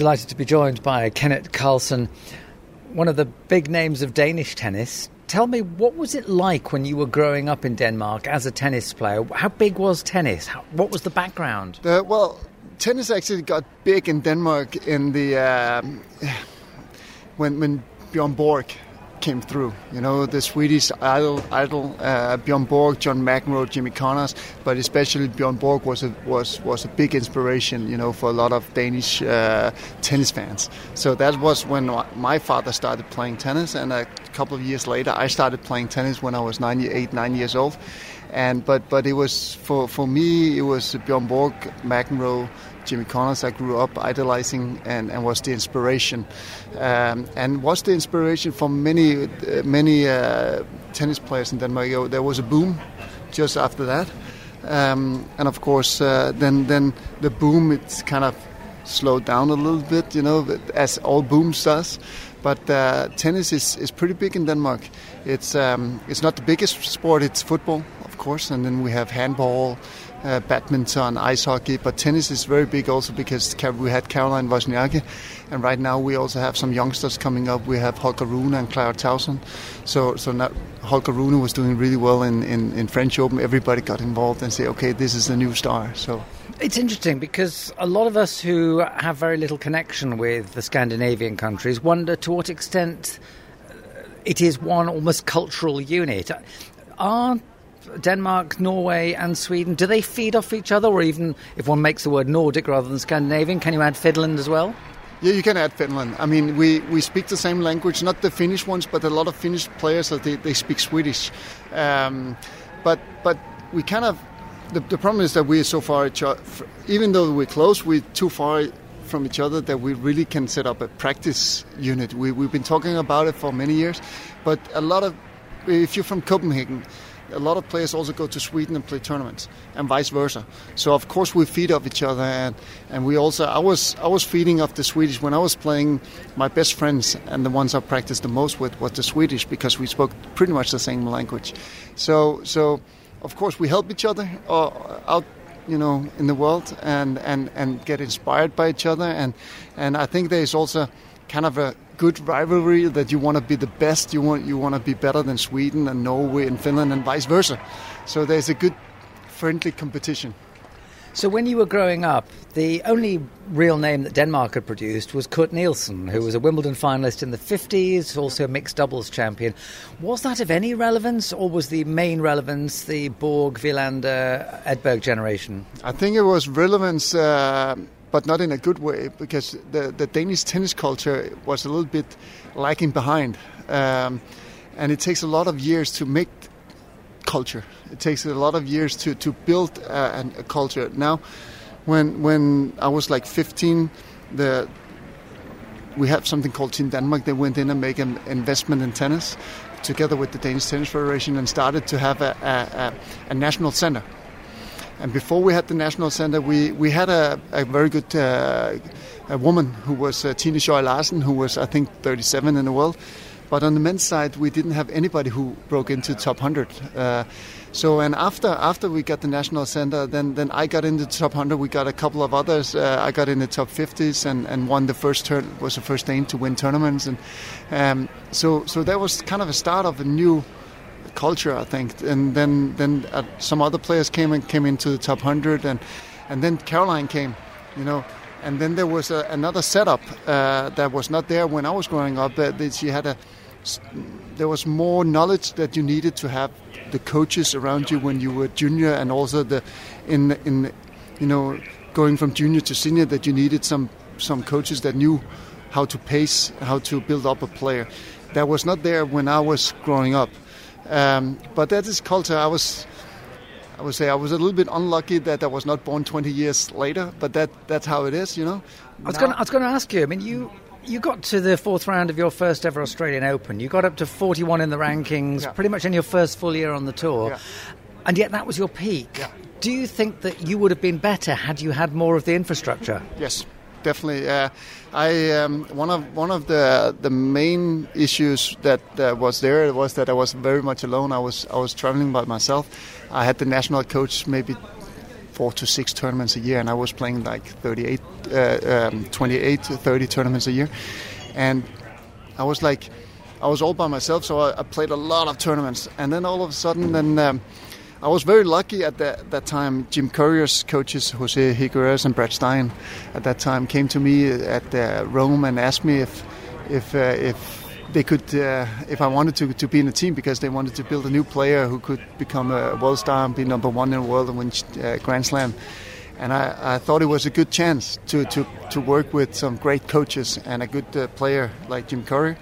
Delighted to be joined by Kenneth Carlsen, one of the big names of Danish tennis. Tell me, what was it like when you were growing up in Denmark as a tennis player? How big was tennis? How, what was the background? Uh, well, tennis actually got big in Denmark in the uh, when when Bjorn Borg came through. You know, the Swedish idol, idol uh, Bjorn Borg, John McEnroe, Jimmy Connors, but especially Bjorn Borg was a, was was a big inspiration. You know, for a lot of Danish uh, tennis fans. So that was when my father started playing tennis, and a couple of years later, I started playing tennis when I was nine, eight, nine years old. And but but it was for for me it was Bjorn Borg, McEnroe, Jimmy Connors I grew up idolizing and, and was the inspiration, um, and was the inspiration for many uh, many uh, tennis players in Denmark. There was a boom just after that, um, and of course uh, then then the boom it's kind of slowed down a little bit, you know, as all booms does. But uh, tennis is, is pretty big in Denmark. It's um, it's not the biggest sport. It's football, of course, and then we have handball, uh, badminton, ice hockey, but tennis is very big also because we had Caroline Wozniacki, and right now we also have some youngsters coming up. We have Holger Rune and Clara Tauson. So, so now Holger Rune was doing really well in, in, in French Open. Everybody got involved and say, okay, this is the new star. So it's interesting because a lot of us who have very little connection with the Scandinavian countries wonder to what extent it is one almost cultural unit. Are Denmark, Norway, and Sweden, do they feed off each other? Or even if one makes the word Nordic rather than Scandinavian, can you add Finland as well? Yeah, you can add Finland. I mean, we, we speak the same language, not the Finnish ones, but a lot of Finnish players they, they speak Swedish. Um, but but we kind of the, the problem is that we're so far even though we're close, we're too far from each other that we really can set up a practice unit. We, we've been talking about it for many years, but a lot of if you're from Copenhagen, a lot of players also go to Sweden and play tournaments, and vice versa. So of course we feed off each other, and, and we also I was I was feeding off the Swedish when I was playing. My best friends and the ones I practiced the most with was the Swedish because we spoke pretty much the same language. So so of course we help each other uh, out you know in the world and and and get inspired by each other and and I think there is also kind of a good rivalry that you want to be the best you want you want to be better than Sweden and Norway and Finland and vice versa. So there's a good friendly competition. So when you were growing up the only real name that Denmark had produced was Kurt Nielsen who was a Wimbledon finalist in the 50s also a mixed doubles champion. Was that of any relevance or was the main relevance the Borg Wilander Edberg generation? I think it was relevance uh, but not in a good way because the, the Danish tennis culture was a little bit lagging behind. Um, and it takes a lot of years to make culture. It takes a lot of years to, to build uh, a culture. Now, when when I was like 15, the we have something called Team Denmark. They went in and make an investment in tennis together with the Danish Tennis Federation and started to have a, a, a national center and before we had the National Center, we, we had a, a very good uh, a woman who was uh, Tine Scheuer-Larsen, who was, I think, 37 in the world. But on the men's side, we didn't have anybody who broke into top 100. Uh, so, and after after we got the national center, then then I got into the top 100. We got a couple of others. Uh, I got in the top 50s and, and won the first turn. Was the first Dane to win tournaments, and um, so so that was kind of a start of a new culture, I think. And then then uh, some other players came and came into the top hundred, and and then Caroline came, you know. And then there was a, another setup uh, that was not there when I was growing up. Uh, that she had a there was more knowledge that you needed to have the coaches around you when you were junior, and also the in in you know going from junior to senior that you needed some some coaches that knew how to pace, how to build up a player. That was not there when I was growing up. Um, but that is culture. I was, I would say, I was a little bit unlucky that I was not born 20 years later. But that that's how it is, you know. I was going. I was going to ask you. I mean, you you got to the fourth round of your first ever Australian Open. You got up to 41 in the rankings, yeah. pretty much in your first full year on the tour, yeah. and yet that was your peak. Yeah. Do you think that you would have been better had you had more of the infrastructure? Yes, definitely. Uh, I um, one of one of the the main issues that uh, was there was that I was very much alone. I was I was traveling by myself. I had the national coach maybe four to six tournaments a year, and I was playing like 38, uh, um, 28, 30 tournaments a year, and I was like, I was all by myself, so I, I played a lot of tournaments, and then all of a sudden, then. Um, I was very lucky at that, that time. Jim Courier's coaches, Jose Higueras and Brad Stine, at that time came to me at uh, Rome and asked me if if uh, if they could uh, if I wanted to to be in the team because they wanted to build a new player who could become a world star and be number one in the world and win uh, Grand Slam. And I, I, thought it was a good chance to, to, to work with some great coaches and a good uh, player like Jim Courier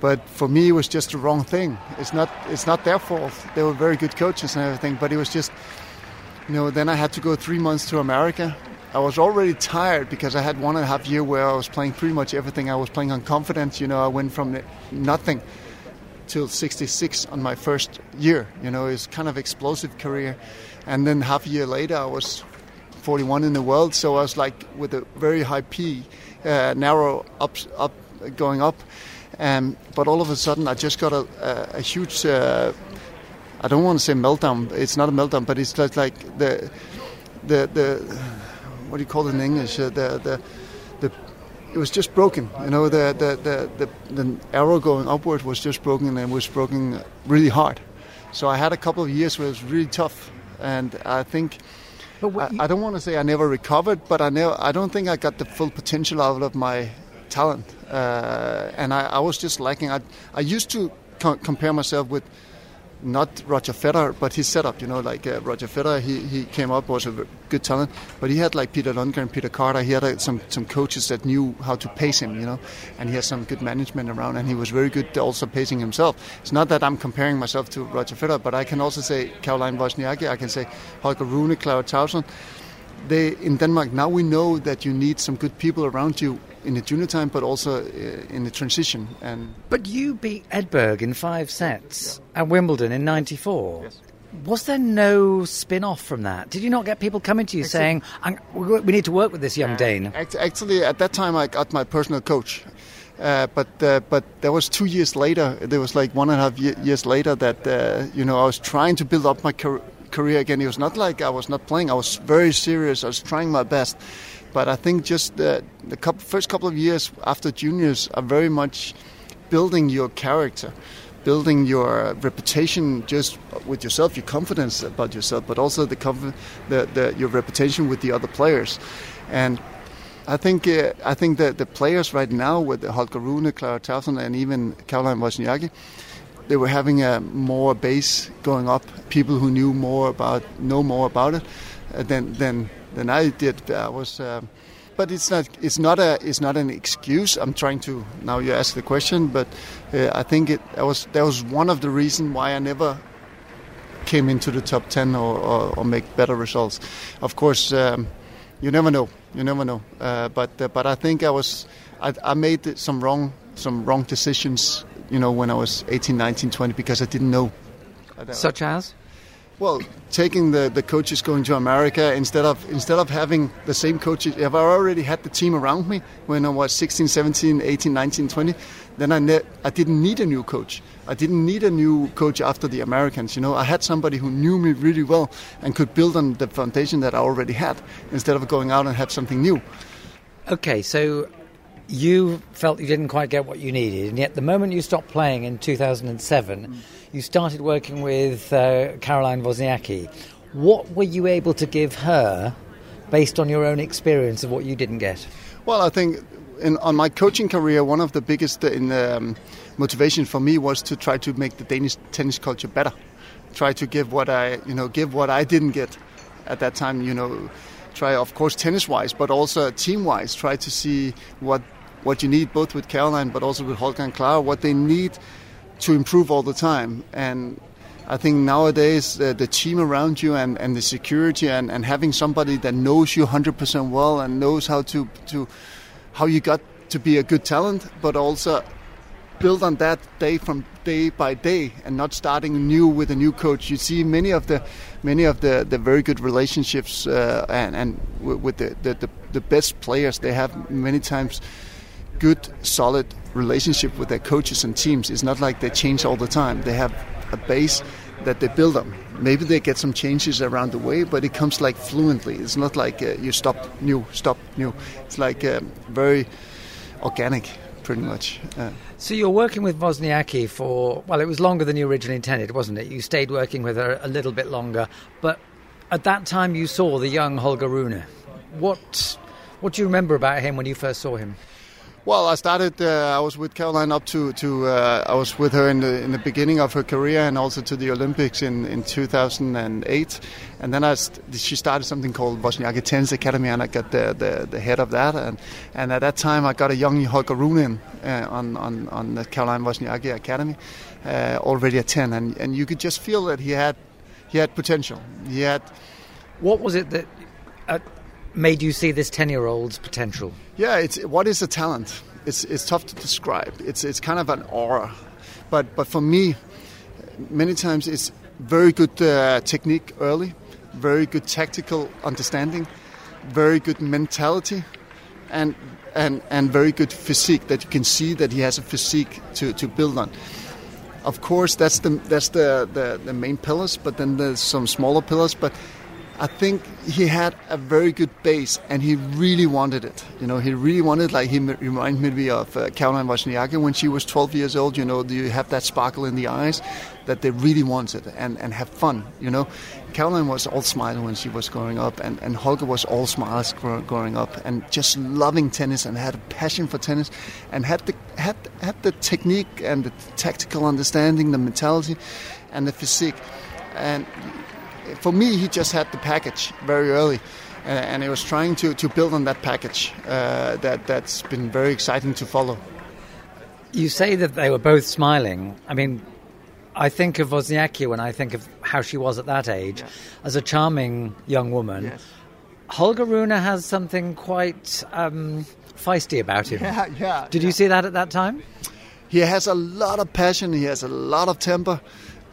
but for me it was just the wrong thing. It's not it's not their fault. They were very good coaches and everything but it was just you know then i had to go three months to america. I was already tired because i had one and a half year where i was playing pretty much everything. I was playing on confidence you know i went from nothing till 66 on my first year you know it's kind of explosive career. And then half a year later i was 41 in the world so i was like with a very high p uh, narrow up up going up um, but all of a sudden, I just got a, a, a huge. Uh, I don't want to say meltdown. It's not a meltdown, but it's just like the the the what do you call it in English? Uh, the the the it was just broken. You know, the the, the the the arrow going upward was just broken, and it was broken really hard. So I had a couple of years where it was really tough, and I think. I, I, don't want to say I never recovered, but I never. I don't think I got the full potential out of my talent, uh, and I, I, was just lacking. I, I used to co- compare myself with not Roger Federer, but his setup. You know, like uh, Roger Federer, he, he came up was a good talent, but he had like Peter Lundgren, Peter Carter. He had uh, some some coaches that knew how to pace him. You know, and he had some good management around, and he was very good also pacing himself. It's not that I'm comparing myself to Roger Federer, but I can also say Caroline Wozniacki. I can say Holger Rune, Clara Tauson. They in Denmark now we know that you need some good people around you in the junior time, but also uh, in the transition. And but you beat Edberg in five sets yeah. at Wimbledon in '94. Yes. Was there no spin off from that? Did you not get people coming to you saying, "We need to work with this young Dane"? Actually, at that time, I got my personal coach. Uh, but uh, but that was two years later. There was like one and a half years later that uh, you know I was trying to build up my career again. It was not like I was not playing. I was very serious. I was trying my best. But I think just the, the couple, first couple of years after juniors are very much building your character, building your reputation just with yourself, your confidence about yourself, but also the, the, the your reputation with the other players. And I think uh, I think that the players right now with Holger Rune, Clara Tauson, and even Caroline Wozniacki, they were having a more base going up. People who knew more about know more about it uh, than than than I did. I was, uh, but it's not it's not a it's not an excuse. I'm trying to now you ask the question, but uh, I think it that was that was one of the reasons why I never came into the top ten or, or, or make better results. Of course, um, you never know. You never know. Uh, but uh, but I think I was I, I made some wrong some wrong decisions. You know, when I was 18, 19, 20, because I didn't know. Such as? Well, taking the, the coaches going to America instead of instead of having the same coaches, if I already had the team around me when I was 16, 17, 18, 19, 20, then I ne- I didn't need a new coach. I didn't need a new coach after the Americans. You know, I had somebody who knew me really well and could build on the foundation that I already had instead of going out and have something new. Okay, so you felt you didn't quite get what you needed, and yet the moment you stopped playing in 2007. Mm you started working with uh, Caroline Wozniacki. What were you able to give her based on your own experience of what you didn't get? Well, I think in, on my coaching career, one of the biggest uh, in, um, motivation for me was to try to make the Danish tennis culture better. Try to give what I, you know, give what I didn't get at that time. You know, try of course tennis-wise, but also team-wise. Try to see what what you need both with Caroline, but also with Holger and Clara, what they need to improve all the time. And I think nowadays uh, the team around you and, and the security and, and having somebody that knows you 100% well and knows how to, to how you got to be a good talent, but also build on that day from day by day and not starting new with a new coach. You see many of the many of the, the very good relationships uh, and, and with the, the, the best players they have many times good solid relationship with their coaches and teams. It's not like they change all the time. They have a base that they build on. Maybe they get some changes around the way, but it comes like fluently. It's not like uh, you stop new, stop new. It's like uh, very organic, pretty much. Uh, so you're working with Wozniacki for well, it was longer than you originally intended, wasn't it? You stayed working with her a little bit longer, but at that time you saw the young Holger Rune. What what do you remember about him when you first saw him? Well, I started. Uh, I was with Caroline up to to. Uh, I was with her in the in the beginning of her career and also to the Olympics in, in 2008. And then I st- she started something called Wozniacki Tennis Academy, and I got the, the, the head of that. And and at that time, I got a young Holger Rune uh, on on on the Caroline Wozniacki Academy uh, already at 10, and and you could just feel that he had he had potential. He had. What was it that? Uh, made you see this 10 year old's potential? Yeah, it's what is a talent? It's, it's tough to describe. It's, it's kind of an aura. But, but for me, many times it's very good uh, technique early, very good tactical understanding, very good mentality, and, and, and very good physique that you can see that he has a physique to, to build on. Of course, that's the that's the, the, the main pillars, but then there's some smaller pillars. But I think he had a very good base, and he really wanted it. You know, he really wanted. Like he reminded me of uh, Caroline Wozniacki when she was 12 years old. You know, do you have that sparkle in the eyes that they really wanted and and have fun? You know, Caroline was all smile when she was growing up, and and Holger was all smiles growing up, and just loving tennis and had a passion for tennis, and had the had had the technique and the tactical understanding, the mentality, and the physique, and for me, he just had the package very early, uh, and he was trying to, to build on that package. Uh, that that's been very exciting to follow. You say that they were both smiling. I mean, I think of Wozniacki when I think of how she was at that age, yes. as a charming young woman. Yes. Holger Rune has something quite um, feisty about him. Yeah, yeah. Did yeah. you see that at that time? He has a lot of passion. He has a lot of temper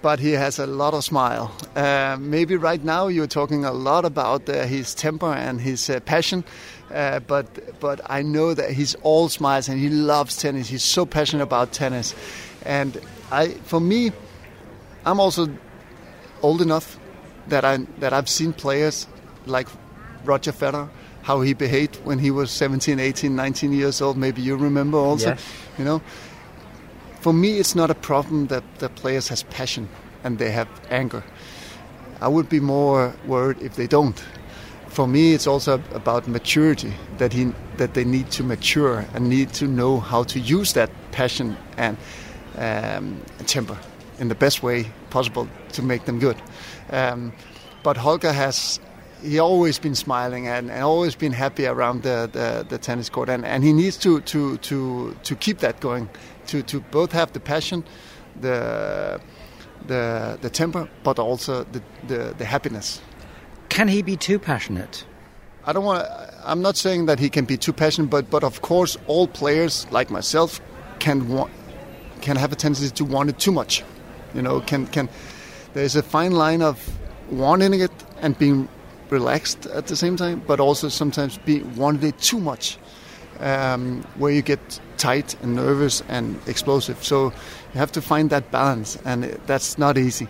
but he has a lot of smile. Uh, maybe right now you're talking a lot about uh, his temper and his uh, passion, uh, but but I know that he's all smiles and he loves tennis. He's so passionate about tennis, and I for me, I'm also old enough that I that I've seen players like Roger Federer how he behaved when he was 17, 18, 19 years old. Maybe you remember also, yes. you know for me, it's not a problem that the players has passion and they have anger. I would be more worried if they don't. For me, it's also about maturity that he that they need to mature and need to know how to use that passion and um, temper in the best way possible to make them good. Um, but Holger has he always been smiling and, and always been happy around the, the, the, tennis court and, and he needs to, to, to, to keep that going to, to both have the passion the the, the temper but also the, the, the happiness. Can he be too passionate? I don't want I'm not saying that he can be too passionate but but of course all players like myself can want can have a tendency to want it too much. You know can can there's a fine line of wanting it and being relaxed at the same time, but also sometimes be wanting it too much, um, where you get tight and nervous and explosive. So you have to find that balance, and that's not easy.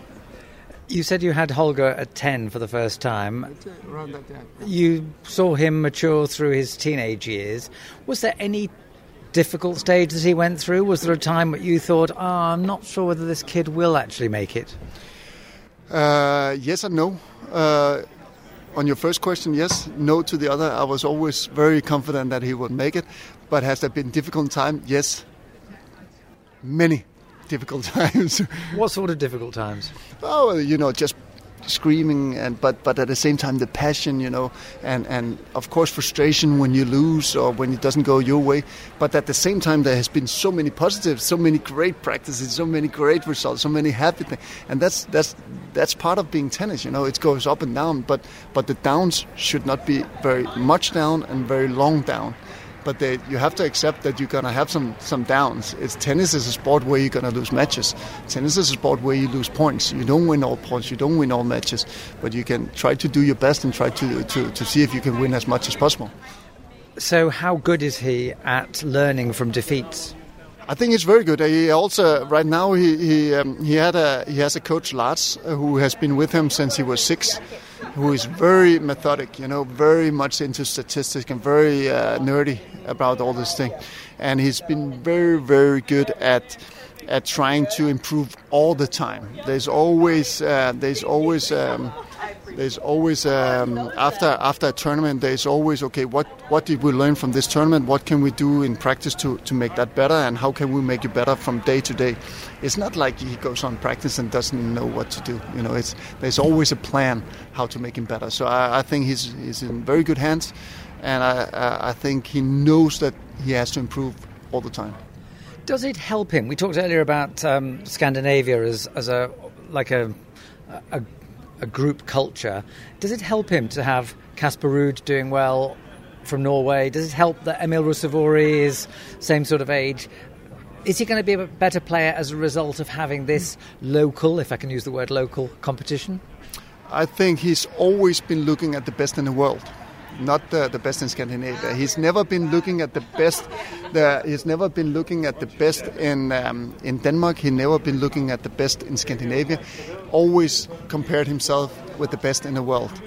You said you had Holger at 10 for the first time. You saw him mature through his teenage years. Was there any difficult stage that he went through? Was there a time that you thought, oh, I'm not sure whether this kid will actually make it? Uh, yes and no. Uh, on your first question, yes. No to the other. I was always very confident that he would make it. But has there been difficult time? Yes. Many difficult times. what sort of difficult times? Oh, you know, just screaming and but but at the same time the passion you know and and of course frustration when you lose or when it doesn't go your way. But at the same time there has been so many positives so many great practices so many great results so many happy things and that's that's that's part of being tennis you know. It goes up and down but but the downs should not be very much down and very long down but they, you have to accept that you're going to have some, some downs. It's tennis is a sport where you're going to lose matches. Tennis is a sport where you lose points. You don't win all points. You don't win all matches, but you can try to do your best and try to, to, to see if you can win as much as possible. So, how good is he at learning from defeats? I think he's very good. He also right now he he, um, he had a he has a coach Lars who has been with him since he was six, who is very methodic, you know, very much into statistics and very uh, nerdy about all this thing, and he's been very very good at at trying to improve all the time. There's always uh, there's always um, there's always um, after after a tournament there's always okay what what did we learn from this tournament? What can we do in practice to, to make that better? And how can we make it better from day to day? It's not like he goes on practice and doesn't know what to do. You know it's there's always a plan how to make him better. So I, I think he's he's in very good hands. And I, I think he knows that he has to improve all the time. Does it help him? We talked earlier about um, Scandinavia as, as a like a, a, a group culture. Does it help him to have Casper Ruud doing well from Norway? Does it help that Emil Ruusuvuori is same sort of age? Is he going to be a better player as a result of having this local, if I can use the word local, competition? I think he's always been looking at the best in the world not the, the best in Scandinavia. He's never been looking at the best. The, he's never been looking at the best in um, in Denmark. He's never been looking at the best in Scandinavia. Always compared himself with the best in the world.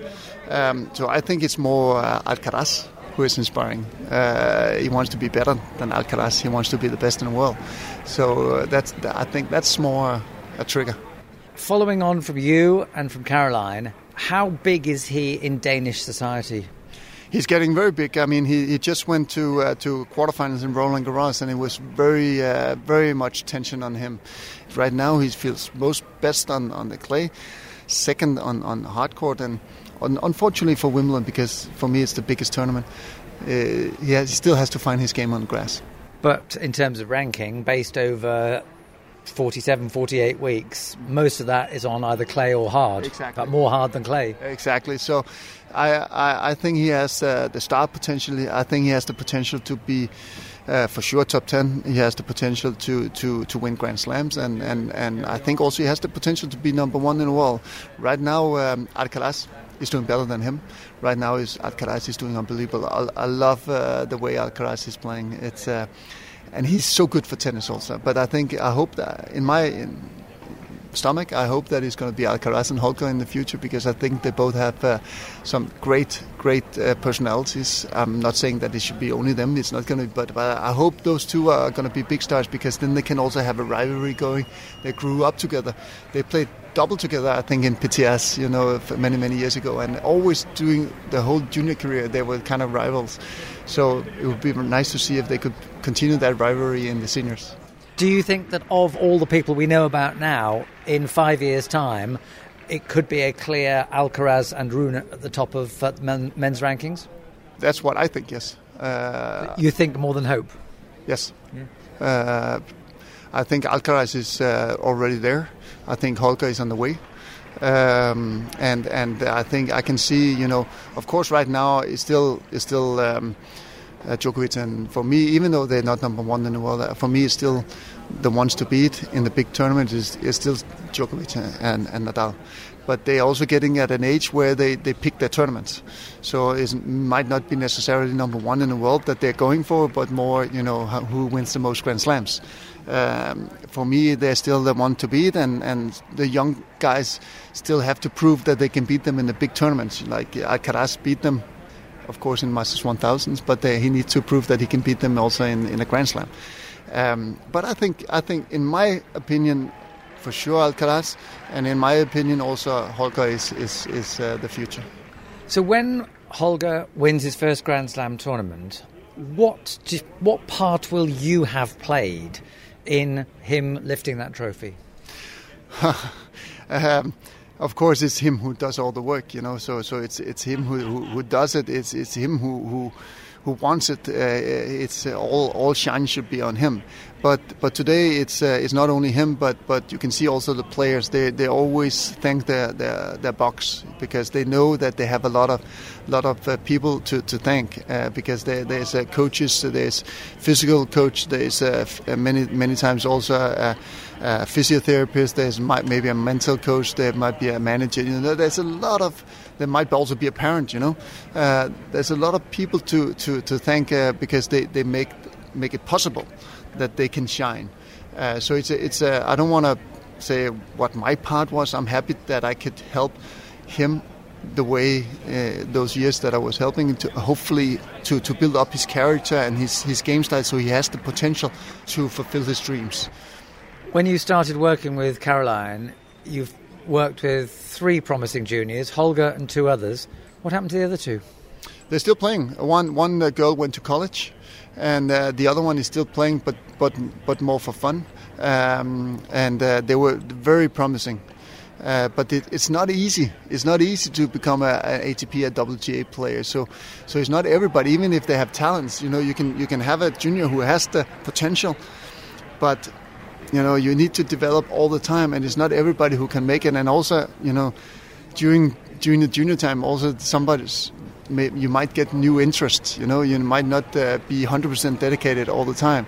Um, so I think it's more uh, Alcaraz who is inspiring. Uh, he wants to be better than Alcaraz. He wants to be the best in the world. So uh, that's I think that's more a trigger. Following on from you and from Caroline, how big is he in Danish society? He's getting very big. I mean, he, he just went to uh, to quarterfinals in Roland Garros, and it was very uh, very much tension on him. Right now, he feels most best on, on the clay, second on on hard court, and on, unfortunately for Wimbledon, because for me it's the biggest tournament. Uh, he, has, he still has to find his game on grass. But in terms of ranking, based over 47, 48 weeks, most of that is on either clay or hard. Exactly. But more hard than clay. Exactly. So I, I, I think he has uh, the start potentially. I think he has the potential to be. Uh, for sure, top 10. He has the potential to, to, to win Grand Slams, and, and, and I think also he has the potential to be number one in the world. Right now, um, Alcaraz is doing better than him. Right now, is Alcaraz is doing unbelievable. I, I love uh, the way Alcaraz is playing. It's uh, and he's so good for tennis also. But I think I hope that in my in stomach, I hope that it's going to be Alcaraz and Holger in the future because I think they both have uh, some great, great uh, personalities. I'm not saying that it should be only them. It's not going to, be, but, but I hope those two are going to be big stars because then they can also have a rivalry going. They grew up together. They played double together, I think, in PTS, you know, many, many years ago. And always doing the whole junior career, they were kind of rivals. So it would be nice to see if they could continue that rivalry in the seniors. Do you think that of all the people we know about now, in five years' time, it could be a clear Alcaraz and Rune at the top of uh, men, men's rankings? That's what I think, yes. Uh, you think more than hope? Yes. Yeah. Uh, I think Alcaraz is uh, already there. I think Holger is on the way. Um, and and I think I can see, you know, of course, right now it's still it's still um, uh, Djokovic, and for me, even though they're not number one in the world, uh, for me, it's still the ones to beat in the big tournament is, is still Djokovic and, and Nadal. But they're also getting at an age where they, they pick their tournaments. So it might not be necessarily number one in the world that they're going for, but more, you know, who wins the most Grand Slams. Um, for me, they're still the one to beat, and, and the young guys still have to prove that they can beat them in the big tournaments. Like Alcaraz beat them, of course, in Masters 1000s, but they, he needs to prove that he can beat them also in, in a Grand Slam. Um, but I think, I think, in my opinion, for sure Alcaraz, and in my opinion, also Holger is is, is uh, the future. So when Holger wins his first Grand Slam tournament, what what part will you have played in him lifting that trophy? um, of course, it's him who does all the work, you know. So, so it's it's him who, who, who does it. It's it's him who who, who wants it. Uh, it's uh, all all shine should be on him. But but today it's uh, it's not only him, but but you can see also the players. They they always thank their their, their box because they know that they have a lot of lot of uh, people to to thank uh, because there, there's uh, coaches, there's physical coach, there's many many times also a physiotherapist, there's might, maybe a mental coach, there might be a manager. You know, there's a lot of there might also be a parent. You know, uh, there's a lot of people to to to thank uh, because they they make make it possible that they can shine. Uh, so it's a, it's a, I don't want to say what my part was. I'm happy that I could help him the way uh, those years that I was helping to hopefully to, to build up his character and his, his game style so he has the potential to fulfill his dreams. When you started working with Caroline, you've worked with three promising juniors, Holger and two others. What happened to the other two? They're still playing. One one uh, girl went to college, and uh, the other one is still playing, but but but more for fun. Um, and uh, they were very promising. Uh, but it, it's not easy. It's not easy to become a, a, ATP, a WTA player. So, so it's not everybody. Even if they have talents, you know, you can you can have a junior who has the potential, but you know you need to develop all the time, and it's not everybody who can make it. And also, you know, during during the junior time, also somebody's you might get new interests. You know, you might not uh, be 100% dedicated all the time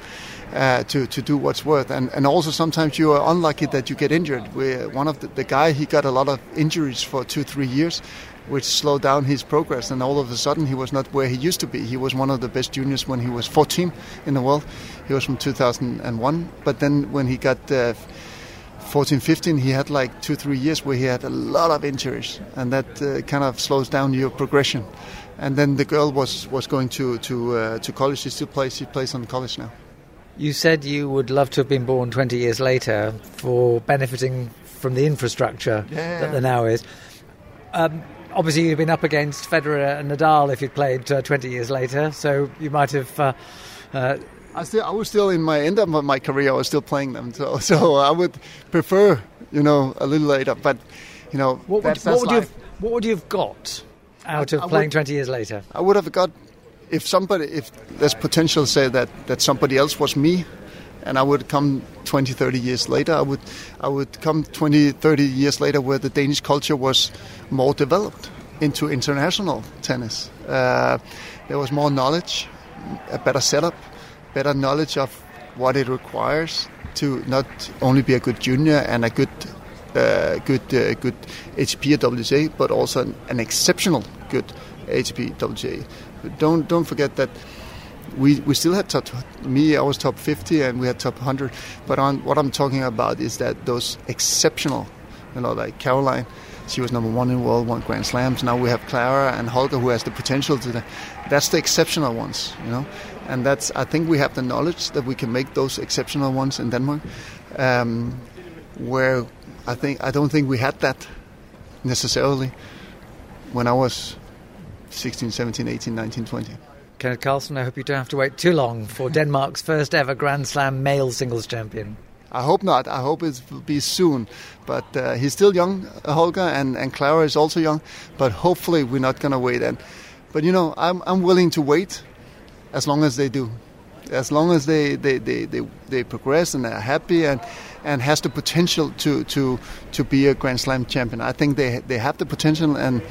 uh, to to do what's worth. And and also sometimes you are unlucky that you get injured. we one of the, the guy he got a lot of injuries for two three years, which slowed down his progress. And all of a sudden he was not where he used to be. He was one of the best juniors when he was 14 in the world. He was from 2001. But then when he got uh, 14, 15, he had like two, three years where he had a lot of injuries, and that uh, kind of slows down your progression. And then the girl was, was going to to uh, to college. She still plays. She plays on college now. You said you would love to have been born 20 years later for benefiting from the infrastructure yeah. that there now is. Um, obviously, you'd have been up against Federer and Nadal if you'd played uh, 20 years later, so you might have. Uh, uh, I still, I was still in my end of my career. I was still playing them, so so I would prefer, you know, a little later. But you know, what would, that's, what that's would you have, what would you have got out of I playing would- 20 years later? I would have got if somebody if there's potential say that that somebody else was me and I would come 20 30 years later I would I would come 20 30 years later where the Danish culture was more developed into international tennis uh, there was more knowledge a better setup better knowledge of what it requires to not only be a good junior and a good uh, good uh, good at WTA, but also an, an exceptional good ATP WTA. But don't don't forget that we we still had top me I was top 50 and we had top 100. But on what I'm talking about is that those exceptional, you know, like Caroline. She was number one in world, won Grand Slams. Now we have Clara and Holger, who has the potential to. That that's the exceptional ones, you know, and that's. I think we have the knowledge that we can make those exceptional ones in Denmark. Um, where I think I don't think we had that necessarily when I was 16, 17, 18, 19, 20. Kenneth Carlsen, I hope you don't have to wait too long for Denmark's first ever Grand Slam male singles champion. I hope not. I hope it will be soon. But uh, he's still young, uh, Holger, and, and Clara is also young. But hopefully we're not going to wait. And but you know, I'm I'm willing to wait as long as they do, as long as they they, they, they, they progress and are happy and and has the potential to to to be a Grand Slam champion. I think they they have the potential, and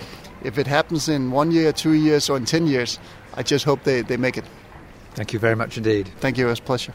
if it happens in one year, two years, or in ten years, I just hope they, they make it. Thank you very much indeed. Thank you. It was a pleasure.